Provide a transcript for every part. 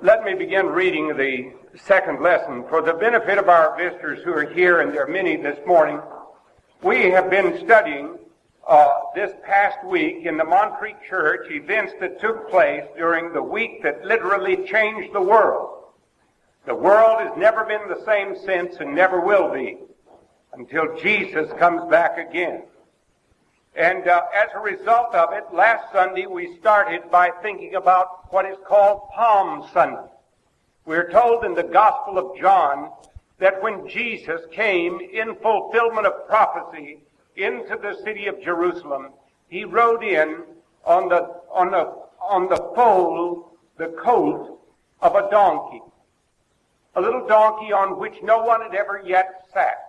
Let me begin reading the second lesson. For the benefit of our visitors who are here, and there are many this morning, we have been studying uh, this past week in the Montreat Church events that took place during the week that literally changed the world. The world has never been the same since and never will be until Jesus comes back again. And uh, as a result of it, last Sunday we started by thinking about what is called Palm Sunday. We're told in the Gospel of John that when Jesus came in fulfillment of prophecy into the city of Jerusalem, he rode in on the, on the, on the foal, the colt of a donkey. A little donkey on which no one had ever yet sat.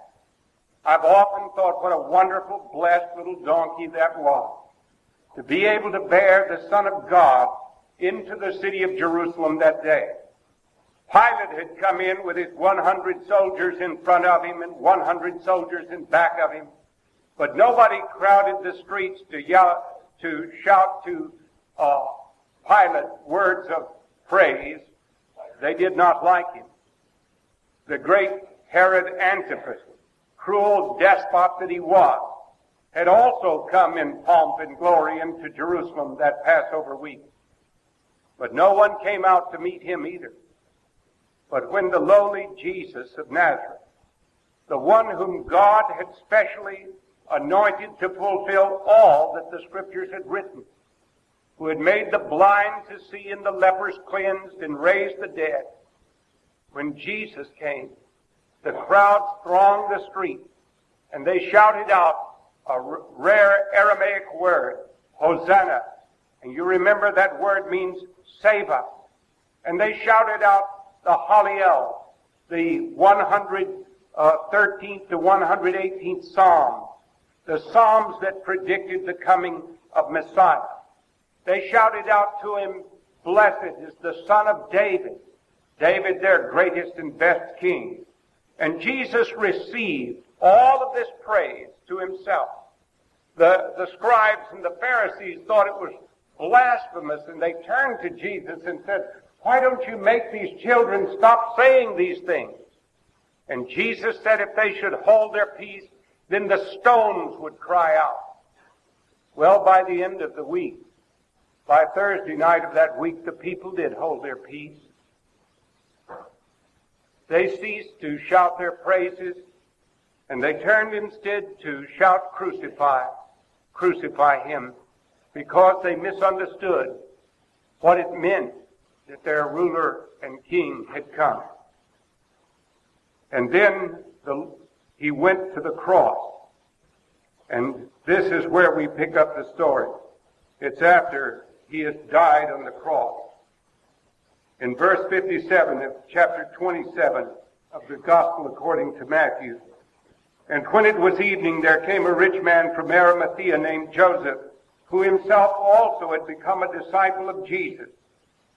I've often thought what a wonderful, blessed little donkey that was. To be able to bear the Son of God into the city of Jerusalem that day. Pilate had come in with his 100 soldiers in front of him and 100 soldiers in back of him. But nobody crowded the streets to yell, to shout to uh, Pilate words of praise. They did not like him. The great Herod Antipas, cruel despot that he was, had also come in pomp and glory into Jerusalem that Passover week. But no one came out to meet him either. But when the lowly Jesus of Nazareth, the one whom God had specially anointed to fulfill all that the scriptures had written, who had made the blind to see and the lepers cleansed and raised the dead. When Jesus came, the crowds thronged the street and they shouted out a rare Aramaic word, Hosanna. And you remember that word means save us. And they shouted out the Hallel, the 113th uh, to 118th Psalm, the Psalms that predicted the coming of Messiah. They shouted out to him, Blessed is the Son of David, David their greatest and best king. And Jesus received all of this praise to himself. The, the scribes and the Pharisees thought it was blasphemous and they turned to Jesus and said, why don't you make these children stop saying these things? And Jesus said if they should hold their peace, then the stones would cry out. Well, by the end of the week, by Thursday night of that week, the people did hold their peace. They ceased to shout their praises, and they turned instead to shout, crucify, crucify him, because they misunderstood what it meant that their ruler and king had come. And then the he went to the cross. And this is where we pick up the story. It's after he has died on the cross. In verse 57 of chapter 27 of the Gospel according to Matthew, and when it was evening, there came a rich man from Arimathea named Joseph, who himself also had become a disciple of Jesus.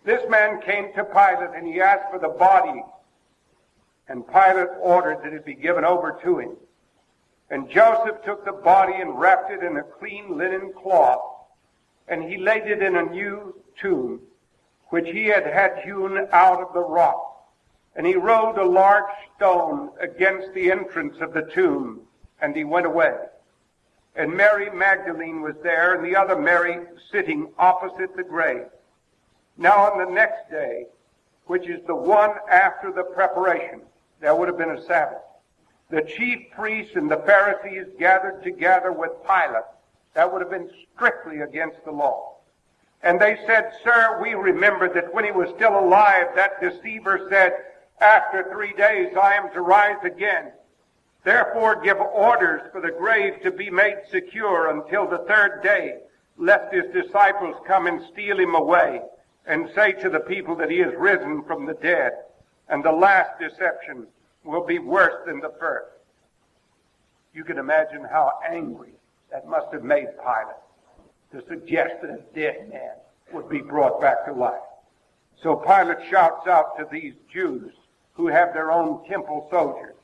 This man came to Pilate and he asked for the body and Pilate ordered that it be given over to him. And Joseph took the body and wrapped it in a clean linen cloth, and he laid it in a new tomb, which he had had hewn out of the rock. And he rolled a large stone against the entrance of the tomb, and he went away. And Mary Magdalene was there, and the other Mary sitting opposite the grave. Now on the next day, which is the one after the preparation, there would have been a Sabbath. The chief priests and the Pharisees gathered together with Pilate. That would have been strictly against the law. And they said, Sir, we remember that when he was still alive, that deceiver said, After three days I am to rise again. Therefore give orders for the grave to be made secure until the third day, lest his disciples come and steal him away and say to the people that he is risen from the dead and the last deception will be worse than the first. You can imagine how angry that must have made Pilate to suggest that a dead man would be brought back to life. So Pilate shouts out to these Jews who have their own temple soldiers.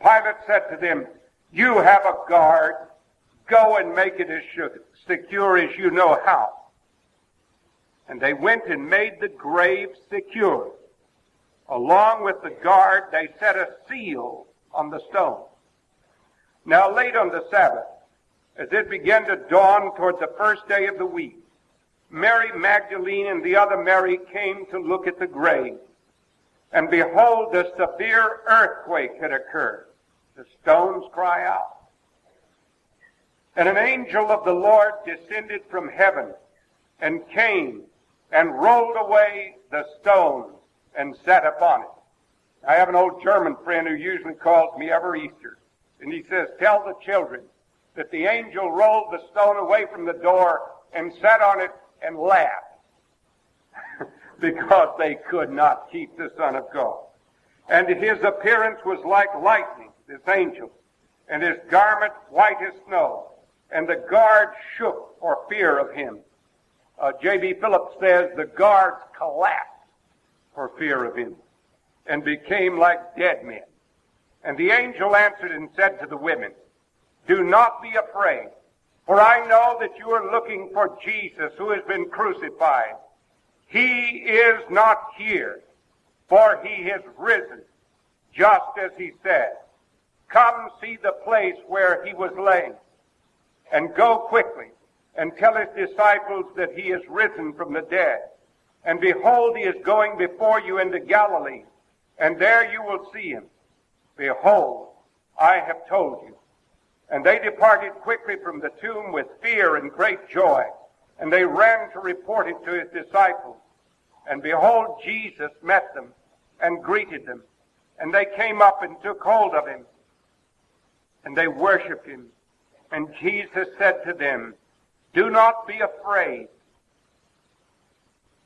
Pilate said to them, you have a guard. Go and make it as secure as you know how. And they went and made the grave secure. Along with the guard, they set a seal on the stone. Now, late on the Sabbath, as it began to dawn toward the first day of the week, Mary Magdalene and the other Mary came to look at the grave. And behold, a severe earthquake had occurred. The stones cry out. And an angel of the Lord descended from heaven and came and rolled away the stone and sat upon it. I have an old German friend who usually calls me every Easter. And he says, tell the children that the angel rolled the stone away from the door and sat on it and laughed. because they could not keep the Son of God. And his appearance was like lightning, this angel, and his garment white as snow. And the guards shook for fear of him. Uh, J.B. Phillips says the guards collapsed for fear of him and became like dead men. And the angel answered and said to the women, Do not be afraid, for I know that you are looking for Jesus who has been crucified. He is not here, for he has risen, just as he said. Come see the place where he was laid, and go quickly and tell his disciples that he is risen from the dead. And behold, he is going before you into Galilee, and there you will see him. Behold, I have told you. And they departed quickly from the tomb with fear and great joy. And they ran to report it to his disciples. And behold, Jesus met them and greeted them. And they came up and took hold of him. And they worshiped him. And Jesus said to them, Do not be afraid,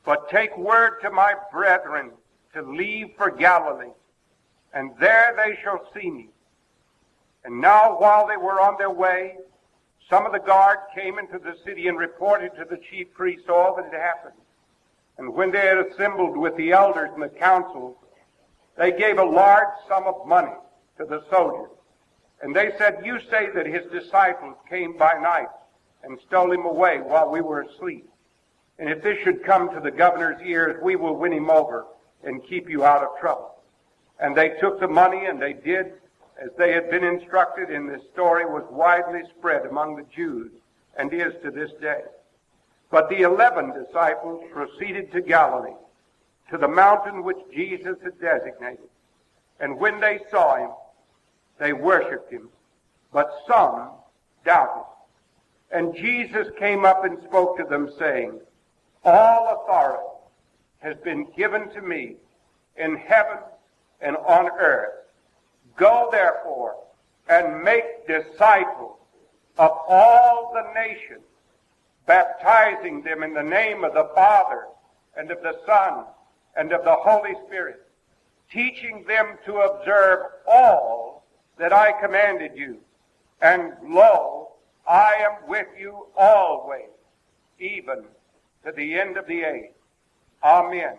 but take word to my brethren to leave for Galilee, and there they shall see me. And now while they were on their way, some of the guard came into the city and reported to the chief priests all that had happened. And when they had assembled with the elders and the council, they gave a large sum of money to the soldiers. And they said, You say that his disciples came by night and stole him away while we were asleep. And if this should come to the governor's ears, we will win him over and keep you out of trouble. And they took the money and they did as they had been instructed, in this story was widely spread among the Jews and is to this day. But the eleven disciples proceeded to Galilee, to the mountain which Jesus had designated. And when they saw him, they worshipped him, but some doubted. And Jesus came up and spoke to them, saying, All authority has been given to me in heaven and on earth. Go therefore and make disciples of all the nations, baptizing them in the name of the Father and of the Son and of the Holy Spirit, teaching them to observe all that I commanded you. And lo, I am with you always, even to the end of the age. Amen.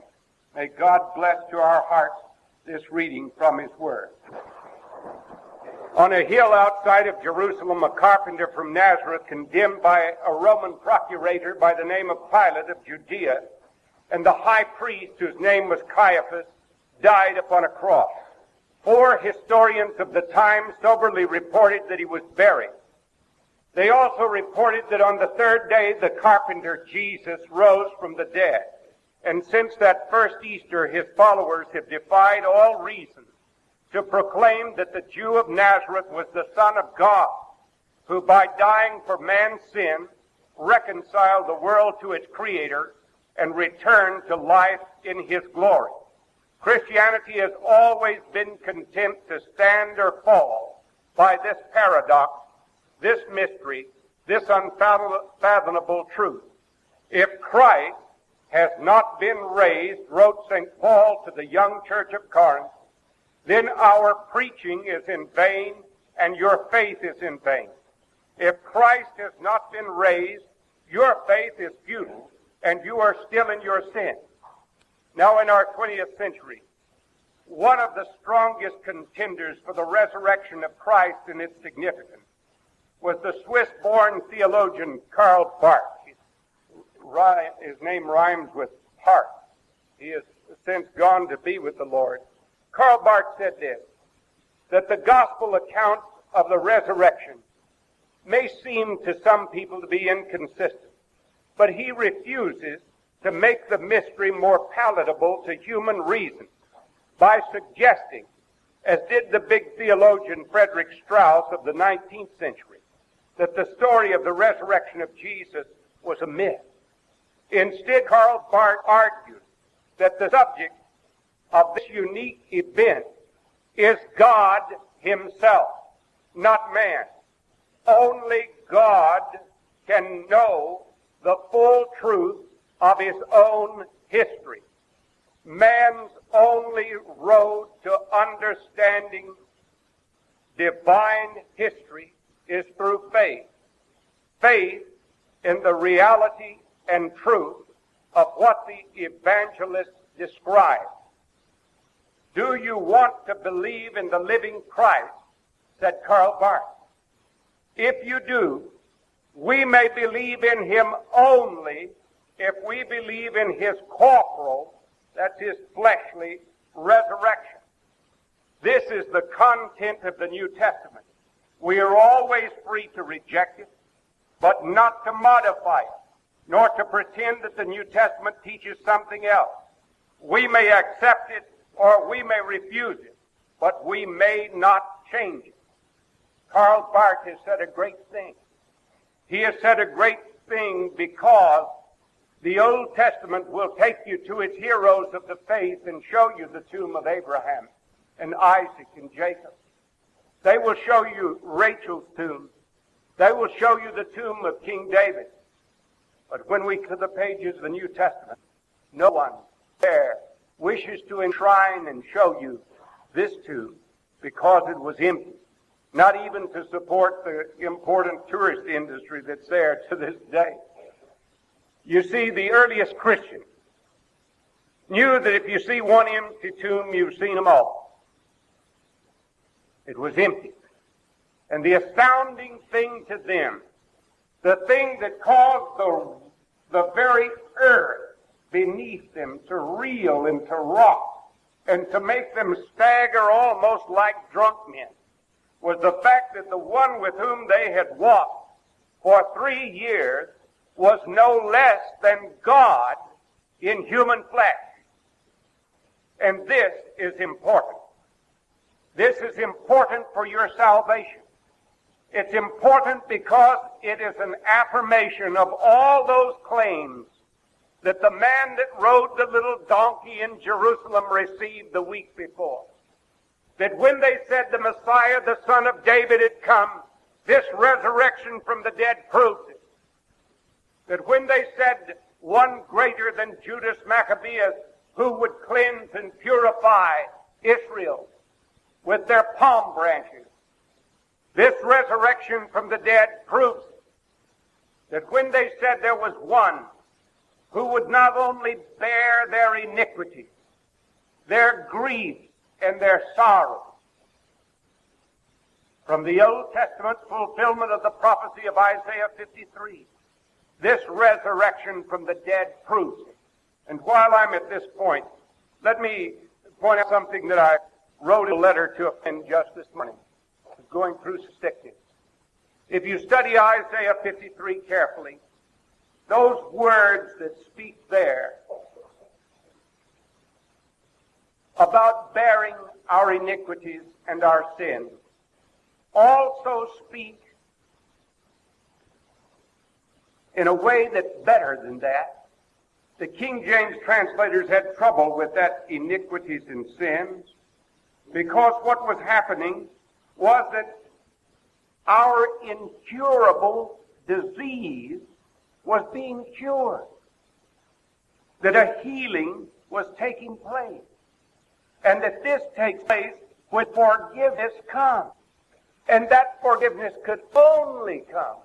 May God bless to our hearts this reading from His Word. On a hill outside of Jerusalem, a carpenter from Nazareth, condemned by a Roman procurator by the name of Pilate of Judea, and the high priest, whose name was Caiaphas, died upon a cross. Four historians of the time soberly reported that he was buried. They also reported that on the third day the carpenter Jesus rose from the dead. And since that first Easter, his followers have defied all reason to proclaim that the Jew of Nazareth was the Son of God, who by dying for man's sin reconciled the world to its Creator and returned to life in his glory. Christianity has always been content to stand or fall by this paradox, this mystery, this unfathomable truth. If Christ has not been raised, wrote St. Paul to the young church of Corinth, then our preaching is in vain and your faith is in vain. If Christ has not been raised, your faith is futile and you are still in your sin. Now in our 20th century, one of the strongest contenders for the resurrection of Christ and its significance was the Swiss-born theologian Karl Barth his name rhymes with Hart. He has since gone to be with the Lord. Karl Barth said this, that the gospel account of the resurrection may seem to some people to be inconsistent, but he refuses to make the mystery more palatable to human reason by suggesting, as did the big theologian Frederick Strauss of the 19th century, that the story of the resurrection of Jesus was a myth. Instead, Karl Barth argued that the subject of this unique event is God himself, not man. Only God can know the full truth of his own history. Man's only road to understanding divine history is through faith. Faith in the reality and truth of what the evangelist described. Do you want to believe in the living Christ? said Karl Barth. If you do, we may believe in him only if we believe in his corporal, that's his fleshly resurrection. This is the content of the New Testament. We are always free to reject it, but not to modify it, nor to pretend that the New Testament teaches something else. We may accept it or we may refuse it, but we may not change it. Karl Barth has said a great thing. He has said a great thing because the Old Testament will take you to its heroes of the faith and show you the tomb of Abraham and Isaac and Jacob. They will show you Rachel's tomb. They will show you the tomb of King David. But when we to the pages of the New Testament, no one there wishes to enshrine and show you this tomb because it was empty. Not even to support the important tourist industry that's there to this day. You see, the earliest Christians knew that if you see one empty tomb, you've seen them all. It was empty. And the astounding thing to them, the thing that caused the, the very earth beneath them to reel and to rock and to make them stagger almost like drunk men, was the fact that the one with whom they had walked for three years was no less than God in human flesh. And this is important. This is important for your salvation. It's important because it is an affirmation of all those claims that the man that rode the little donkey in Jerusalem received the week before. That when they said the Messiah, the son of David, had come, this resurrection from the dead proves it that when they said one greater than Judas Maccabeus who would cleanse and purify Israel with their palm branches, this resurrection from the dead proves that when they said there was one who would not only bear their iniquities, their griefs, and their sorrows, from the Old Testament fulfillment of the prophecy of Isaiah 53, this resurrection from the dead proves it. And while I'm at this point, let me point out something that I wrote a letter to a friend just this morning, going through statistics. If you study Isaiah 53 carefully, those words that speak there about bearing our iniquities and our sins also speak in a way that's better than that. The King James translators had trouble with that iniquities and sins because what was happening was that our incurable disease was being cured. That a healing was taking place. And that this takes place when forgiveness comes. And that forgiveness could only come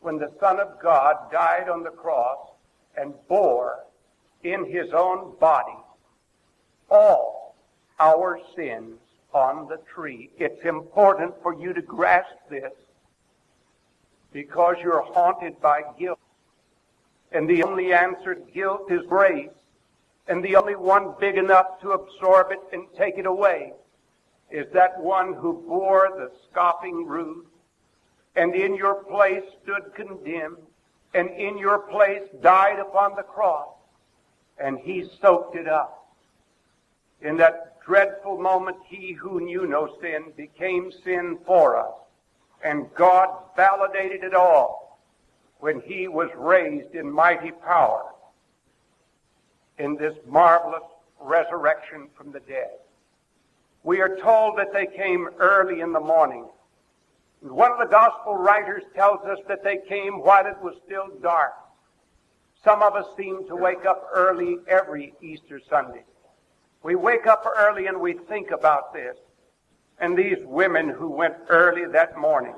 when the Son of God died on the cross and bore in his own body all our sins on the tree. It's important for you to grasp this because you're haunted by guilt And the only answer to guilt is grace. And the only one big enough to absorb it and take it away is that one who bore the scoffing rude and in your place stood condemned and in your place died upon the cross and he soaked it up. In that dreadful moment, he who knew no sin became sin for us. And God validated it all when he was raised in mighty power in this marvelous resurrection from the dead. We are told that they came early in the morning. And one of the gospel writers tells us that they came while it was still dark. Some of us seem to wake up early every Easter Sunday. We wake up early and we think about this. And these women who went early that morning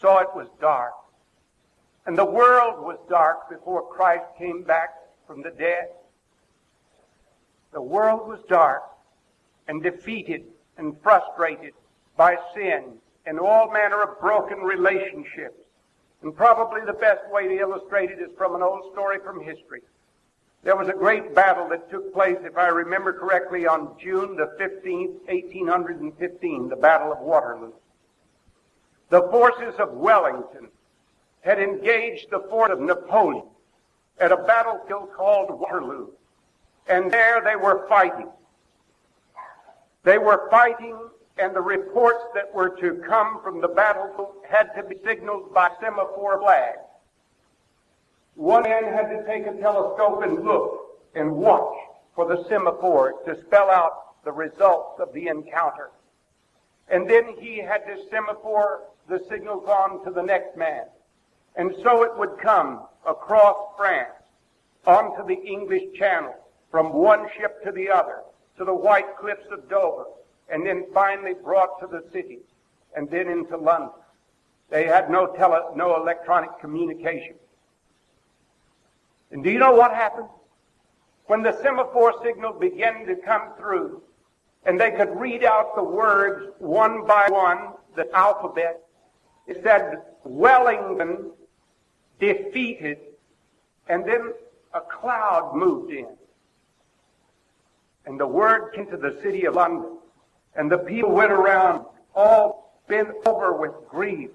saw it was dark. And the world was dark before Christ came back from the dead. The world was dark and defeated and frustrated by sin and all manner of broken relationships. And probably the best way to illustrate it is from an old story from history. There was a great battle that took place, if I remember correctly, on June the 15th, 1815, the Battle of Waterloo. The forces of Wellington had engaged the force of Napoleon at a battlefield called Waterloo. And there they were fighting. They were fighting, and the reports that were to come from the battlefield had to be signaled by semaphore flags. One man had to take a telescope and look and watch for the semaphore to spell out the results of the encounter. And then he had to semaphore the signals on to the next man. And so it would come across France onto the English Channel from one ship to the other to the white cliffs of Dover and then finally brought to the city and then into London. They had no tele, no electronic communication. And do you know what happened? When the semaphore signal began to come through and they could read out the words one by one, the alphabet, it said Wellington defeated, and then a cloud moved in. And the word came to the city of London. And the people went around all bent over with grief.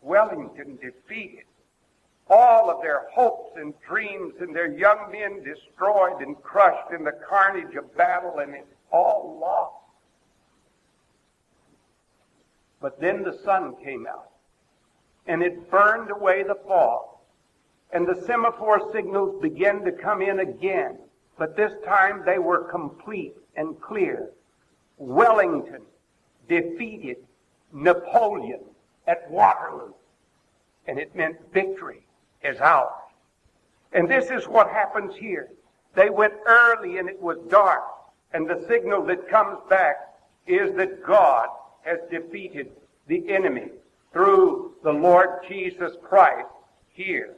Wellington defeated. Of their hopes and dreams and their young men destroyed and crushed in the carnage of battle and it's all lost. But then the sun came out and it burned away the fog. And the semaphore signals began to come in again, but this time they were complete and clear. Wellington defeated Napoleon at Waterloo. And it meant victory is ours. And this is what happens here. They went early and it was dark. And the signal that comes back is that God has defeated the enemy through the Lord Jesus Christ here,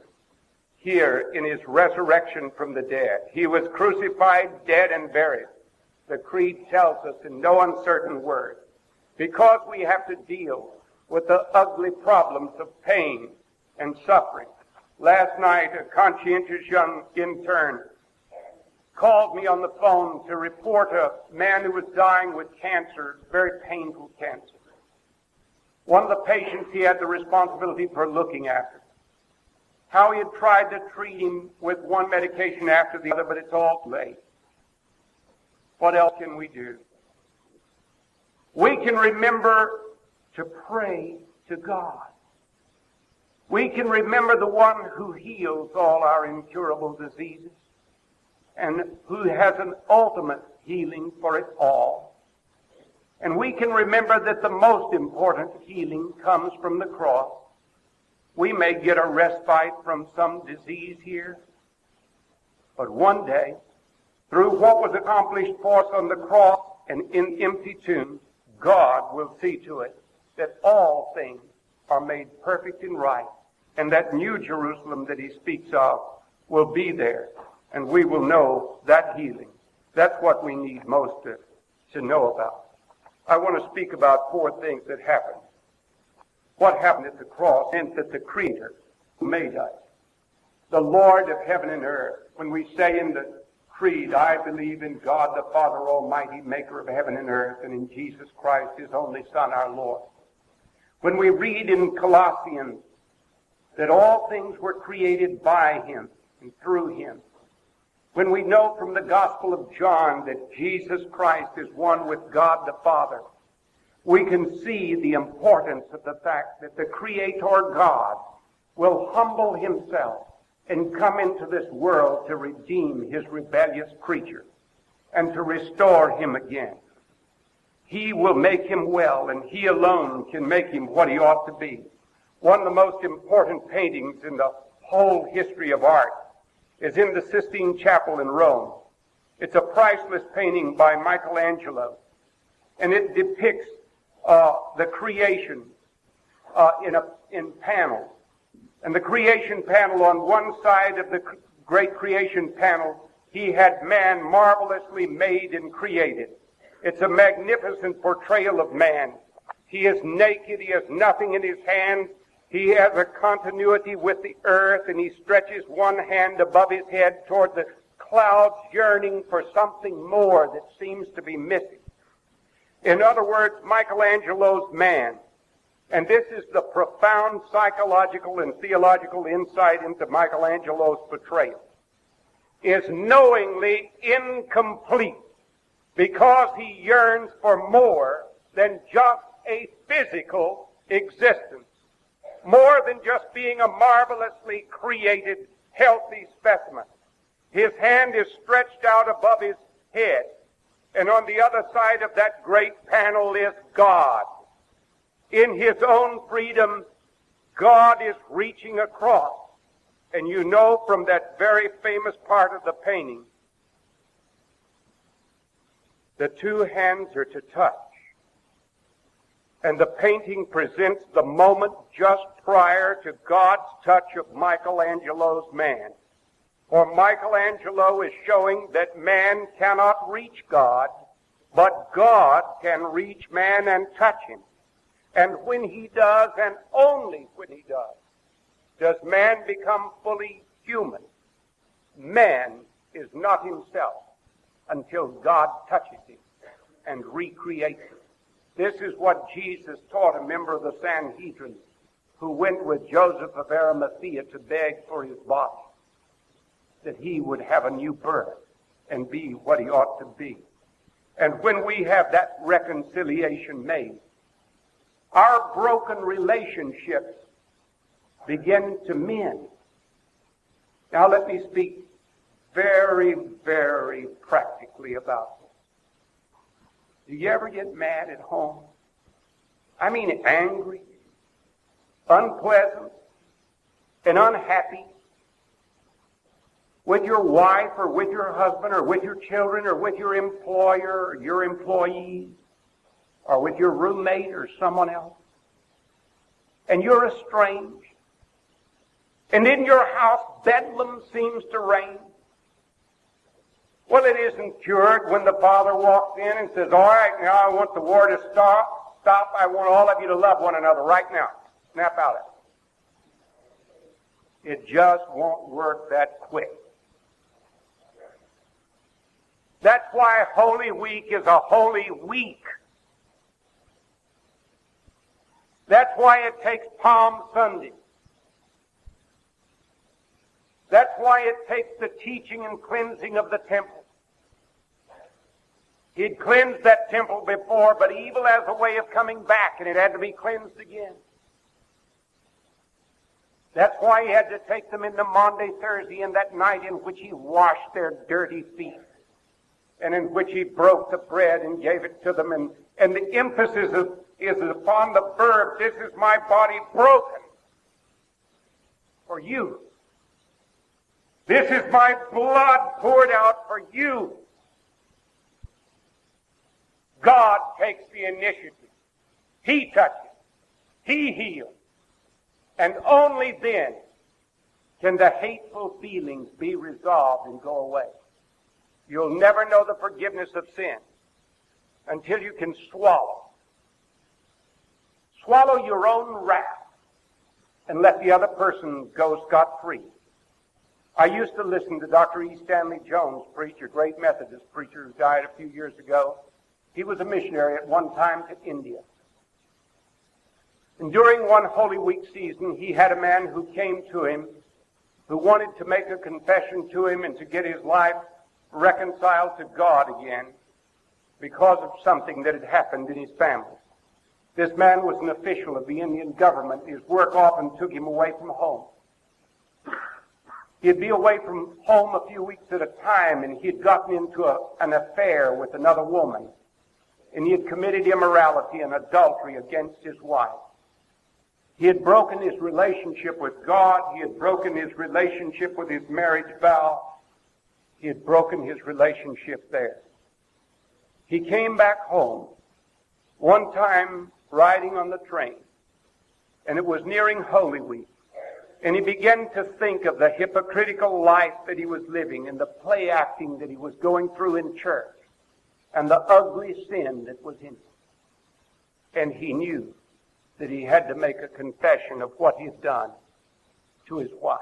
here in his resurrection from the dead. He was crucified, dead, and buried. The creed tells us in no uncertain words. Because we have to deal with the ugly problems of pain and suffering. Last night, a conscientious young intern called me on the phone to report a man who was dying with cancer, very painful cancer. One of the patients he had the responsibility for looking after. How he had tried to treat him with one medication after the other, but it's all late. What else can we do? We can remember to pray to God. We can remember the one who heals all our incurable diseases and who has an ultimate healing for it all. And we can remember that the most important healing comes from the cross. We may get a respite from some disease here, but one day, through what was accomplished for us on the cross and in empty tomb, God will see to it that all things are made perfect and right, and that new Jerusalem that he speaks of will be there, and we will know that healing. That's what we need most to, to know about. I want to speak about four things that happened. What happened at the cross and that the Creator made us. the Lord of heaven and earth. When we say in the creed, I believe in God the Father Almighty, maker of heaven and earth, and in Jesus Christ, his only Son, our Lord. When we read in Colossians that all things were created by him and through him. When we know from the Gospel of John that Jesus Christ is one with God the Father, we can see the importance of the fact that the Creator God will humble himself and come into this world to redeem his rebellious creature and to restore him again. He will make him well, and he alone can make him what he ought to be. One of the most important paintings in the whole history of art is in the Sistine Chapel in Rome. It's a priceless painting by Michelangelo, and it depicts uh, the creation uh, in a in panels. And the creation panel on one side of the great creation panel, he had man marvelously made and created. It's a magnificent portrayal of man. He is naked. He has nothing in his hands. He has a continuity with the earth and he stretches one hand above his head toward the clouds yearning for something more that seems to be missing. In other words, Michelangelo's man and this is the profound psychological and theological insight into Michelangelo's portrayal. Is knowingly incomplete because he yearns for more than just a physical existence. More than just being a marvelously created, healthy specimen. His hand is stretched out above his head. And on the other side of that great panel is God in his own freedom, God is reaching across. And you know from that very famous part of the painting, the two hands are to touch. And the painting presents the moment just prior to God's touch of Michelangelo's man. For Michelangelo is showing that man cannot reach God, but God can reach man and touch him. And when he does, and only when he does, does man become fully human. Man is not himself until God touches him and recreates him. This is what Jesus taught a member of the Sanhedrin who went with Joseph of Arimathea to beg for his body, that he would have a new birth and be what he ought to be. And when we have that reconciliation made, our broken relationships begin to mend. Now let me speak very, very practically about. Do you ever get mad at home? I mean angry, unpleasant, and unhappy with your wife or with your husband or with your children or with your employer or your employees or with your roommate or someone else, and you're estranged, and in your house bedlam seems to reign, well, it isn't cured when the father walks in and says, all right, now I want the war to stop. Stop. I want all of you to love one another right now. Snap out of it. It just won't work that quick. That's why Holy Week is a holy week. That's why it takes Palm Sunday. That's why it takes the teaching and cleansing of the temple. He'd cleansed that temple before, but evil has a way of coming back, and it had to be cleansed again. That's why he had to take them into Maundy, Thursday, and that night in which he washed their dirty feet, and in which he broke the bread and gave it to them, and, and the emphasis of is upon the verb, this is my body broken for you. This is my blood poured out for you. God takes the initiative. He touches. He heals. And only then can the hateful feelings be resolved and go away. You'll never know the forgiveness of sin until you can swallow Swallow your own wrath and let the other person go scot free. I used to listen to Dr. E. Stanley Jones preach, a great Methodist preacher who died a few years ago. He was a missionary at one time to India. And during one Holy Week season, he had a man who came to him who wanted to make a confession to him and to get his life reconciled to God again because of something that had happened in his family. This man was an official of the Indian government. His work often took him away from home. He'd be away from home a few weeks at a time, and he'd gotten into a, an affair with another woman. And he had committed immorality and adultery against his wife. He had broken his relationship with God. He had broken his relationship with his marriage vow. He had broken his relationship there. He came back home one time riding on the train, and it was nearing Holy Week. And he began to think of the hypocritical life that he was living and the play acting that he was going through in church and the ugly sin that was in him. And he knew that he had to make a confession of what he had done to his wife.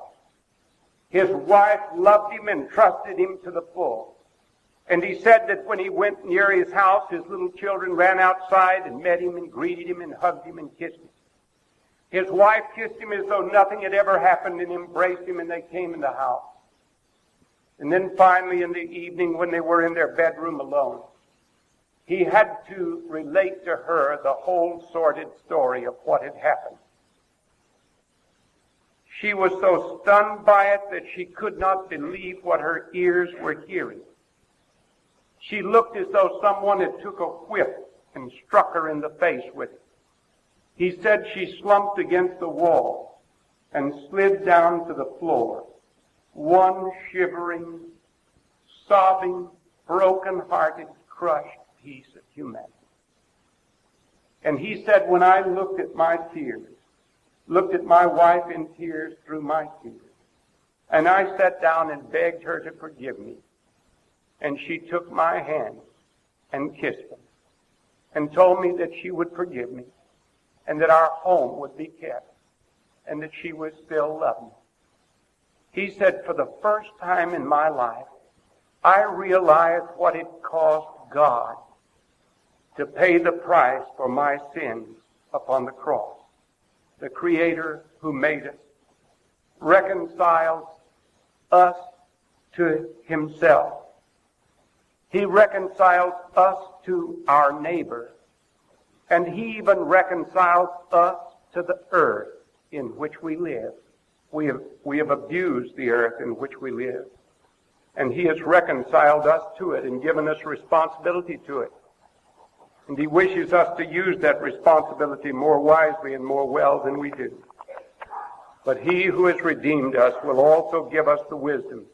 His wife loved him and trusted him to the full. And he said that when he went near his house, his little children ran outside and met him and greeted him and hugged him and kissed him. His wife kissed him as though nothing had ever happened and embraced him and they came in the house. And then finally in the evening when they were in their bedroom alone, he had to relate to her the whole sordid story of what had happened. She was so stunned by it that she could not believe what her ears were hearing. She looked as though someone had took a whip and struck her in the face with it. He said she slumped against the wall and slid down to the floor, one shivering, sobbing, broken-hearted, crushed piece of humanity. And he said, when I looked at my tears, looked at my wife in tears through my tears, and I sat down and begged her to forgive me, and she took my hand and kissed them and told me that she would forgive me and that our home would be kept and that she would still love me. He said, for the first time in my life, I realized what it cost God to pay the price for my sins upon the cross. The Creator who made us reconciles us to Himself. He reconciles us to our neighbor and he even reconciles us to the earth in which we live. We have, we have abused the earth in which we live. And he has reconciled us to it and given us responsibility to it. And he wishes us to use that responsibility more wisely and more well than we do. But he who has redeemed us will also give us the wisdom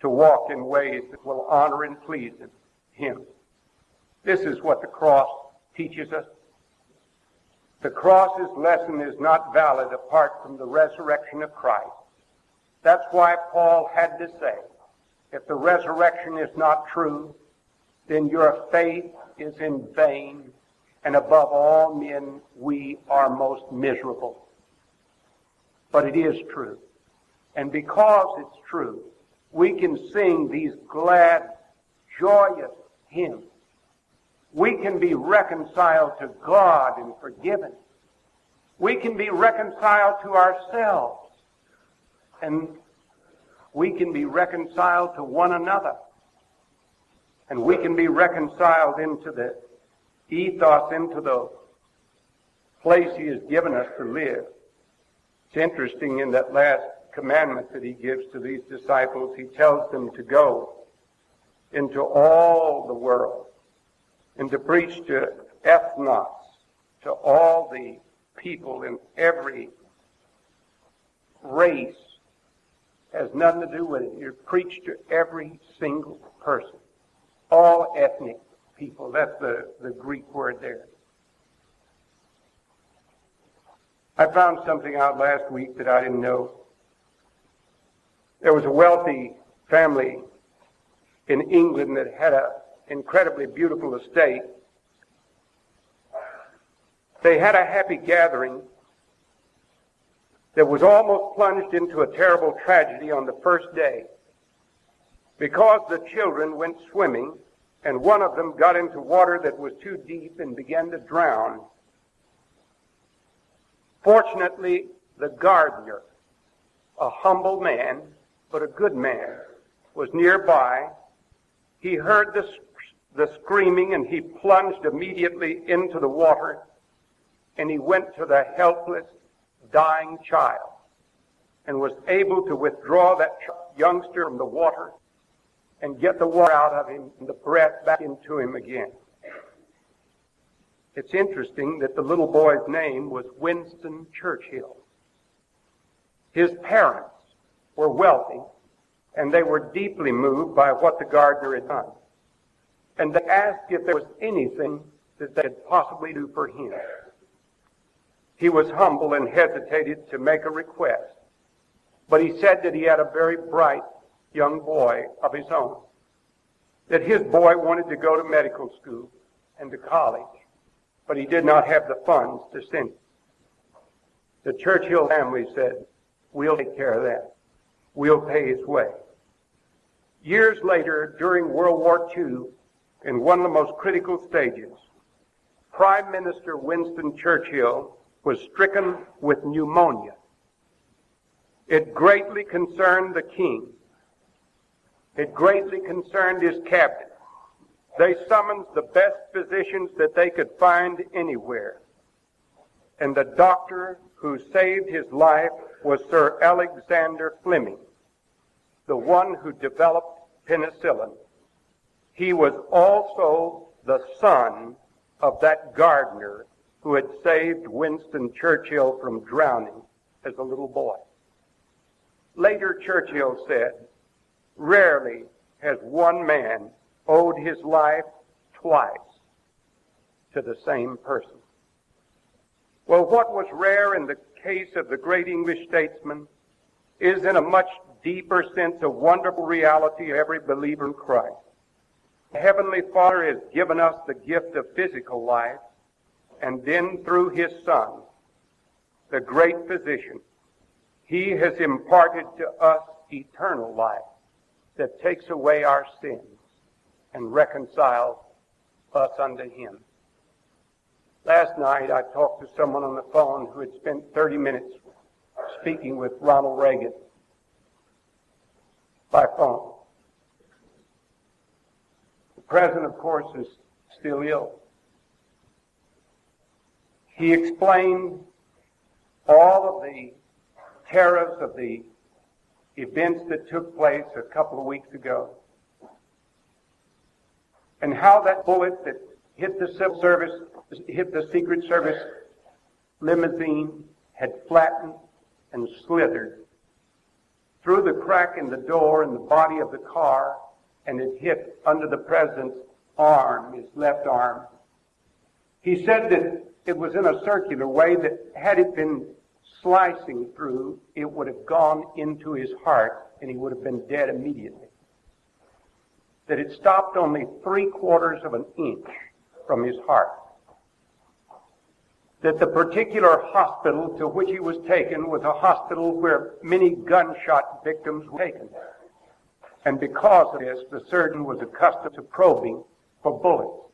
to walk in ways that will honor and please him. This is what the cross teaches us. The cross's lesson is not valid apart from the resurrection of Christ. That's why Paul had to say, if the resurrection is not true, then your faith is in vain, and above all men we are most miserable. But it is true. And because it's true, we can sing these glad, joyous hymns we can be reconciled to God and forgiven. We can be reconciled to ourselves. And we can be reconciled to one another. And we can be reconciled into the ethos, into the place He has given us to live. It's interesting in that last commandment that He gives to these disciples, He tells them to go into all the world and to preach to ethnos, to all the people in every race, has nothing to do with it. You preach to every single person, all ethnic people. That's the, the Greek word there. I found something out last week that I didn't know. There was a wealthy family in England that had a incredibly beautiful estate. They had a happy gathering. that was almost plunged into a terrible tragedy on the first day because the children went swimming and one of them got into water that was too deep and began to drown. Fortunately, the gardener, a humble man, but a good man, was nearby. He heard the, the screaming and he plunged immediately into the water and he went to the helpless, dying child and was able to withdraw that youngster from the water and get the water out of him and the breath back into him again. It's interesting that the little boy's name was Winston Churchill. His parents were wealthy and they were deeply moved by what the gardener had done. And they asked if there was anything that they could possibly do for him. He was humble and hesitated to make a request. But he said that he had a very bright young boy of his own. That his boy wanted to go to medical school and to college, but he did not have the funds to send him. The Churchill family said, we'll take care of that. We'll pay his way. Years later, during World War II, in one of the most critical stages, Prime Minister Winston Churchill was stricken with pneumonia. It greatly concerned the king. It greatly concerned his cabinet. They summoned the best physicians that they could find anywhere. And the doctor who saved his life was Sir Alexander Fleming, the one who developed penicillin. He was also the son of that gardener who had saved Winston Churchill from drowning as a little boy. Later, Churchill said, Rarely has one man owed his life twice to the same person. Well, what was rare in the case of the great English statesman is in a much deeper sense a wonderful reality of every believer in Christ. The Heavenly Father has given us the gift of physical life, and then through His Son, the great physician, He has imparted to us eternal life that takes away our sins and reconciles us unto Him. Last night I talked to someone on the phone who had spent 30 minutes speaking with Ronald Reagan by phone. The president, of course, is still ill. He explained all of the terrors of the events that took place a couple of weeks ago and how that bullet that hit the civil service, hit the Secret Service limousine had flattened and slithered through the crack in the door in the body of the car and it hit under the president's arm, his left arm. He said that it was in a circular way that had it been slicing through, it would have gone into his heart and he would have been dead immediately. That it stopped only three quarters of an inch from his heart. That the particular hospital to which he was taken was a hospital where many gunshot victims were taken. And because of this, the surgeon was accustomed to probing for bullets.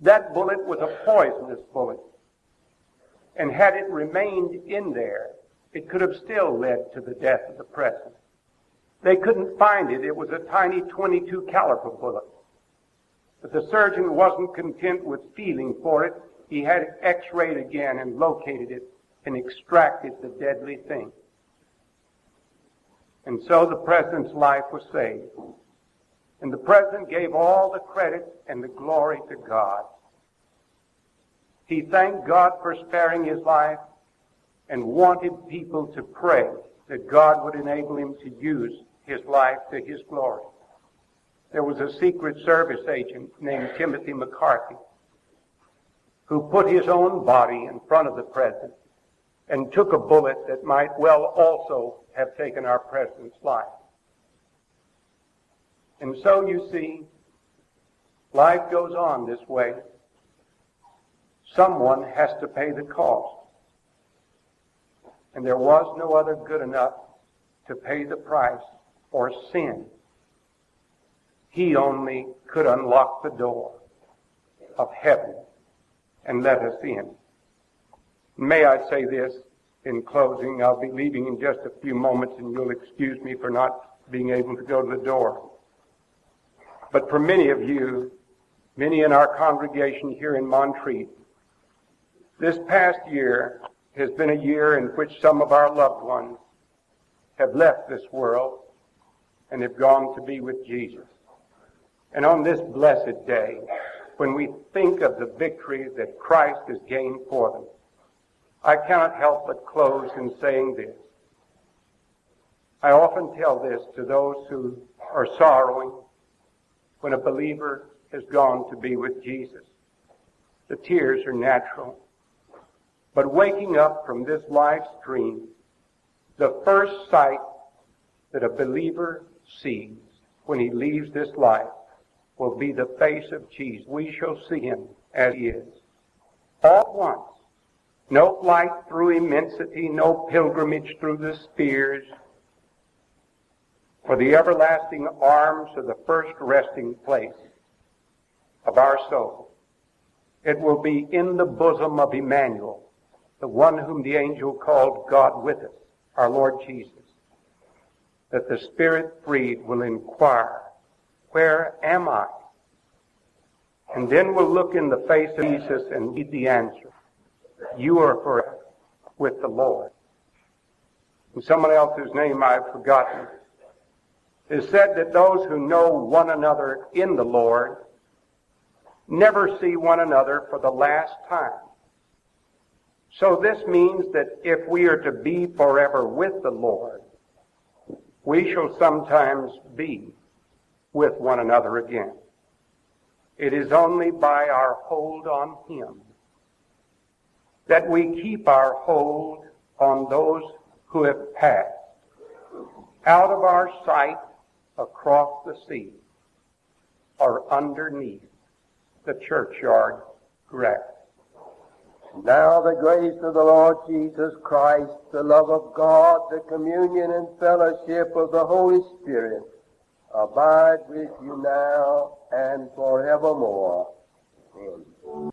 That bullet was a poisonous bullet and had it remained in there, it could have still led to the death of the president. They couldn't find it. It was a tiny 22 caliber bullet. But the surgeon wasn't content with feeling for it. He had it x-rayed again and located it and extracted the deadly thing. And so the president's life was saved. And the president gave all the credit and the glory to God. He thanked God for sparing his life and wanted people to pray that God would enable him to use his life to his glory. There was a Secret Service agent named Timothy McCarthy who put his own body in front of the president and took a bullet that might well also have taken our president's life. And so you see, life goes on this way. Someone has to pay the cost. And there was no other good enough to pay the price for sin. He only could unlock the door of heaven and let us in. May I say this in closing? I'll be leaving in just a few moments and you'll excuse me for not being able to go to the door. But for many of you, many in our congregation here in Montreat, this past year has been a year in which some of our loved ones have left this world and have gone to be with Jesus. And on this blessed day, when we think of the victory that Christ has gained for them, I cannot help but close in saying this. I often tell this to those who are sorrowing when a believer has gone to be with Jesus. The tears are natural. But waking up from this life stream, the first sight that a believer sees when he leaves this life will be the face of Jesus. We shall see him as he is. All at once. No flight through immensity, no pilgrimage through the spheres, for the everlasting arms are the first resting place of our soul. It will be in the bosom of Emmanuel, the one whom the angel called God with us, our Lord Jesus, that the Spirit freed will inquire, where am I? And then we'll look in the face of Jesus and read the answer. You are forever with the Lord. And someone else's name I've forgotten is said that those who know one another in the Lord never see one another for the last time. So this means that if we are to be forever with the Lord, we shall sometimes be with one another again. It is only by our hold on Him that we keep our hold on those who have passed out of our sight across the sea or underneath the churchyard grass. Now the grace of the Lord Jesus Christ, the love of God, the communion and fellowship of the Holy Spirit abide with you now and forevermore. Amen.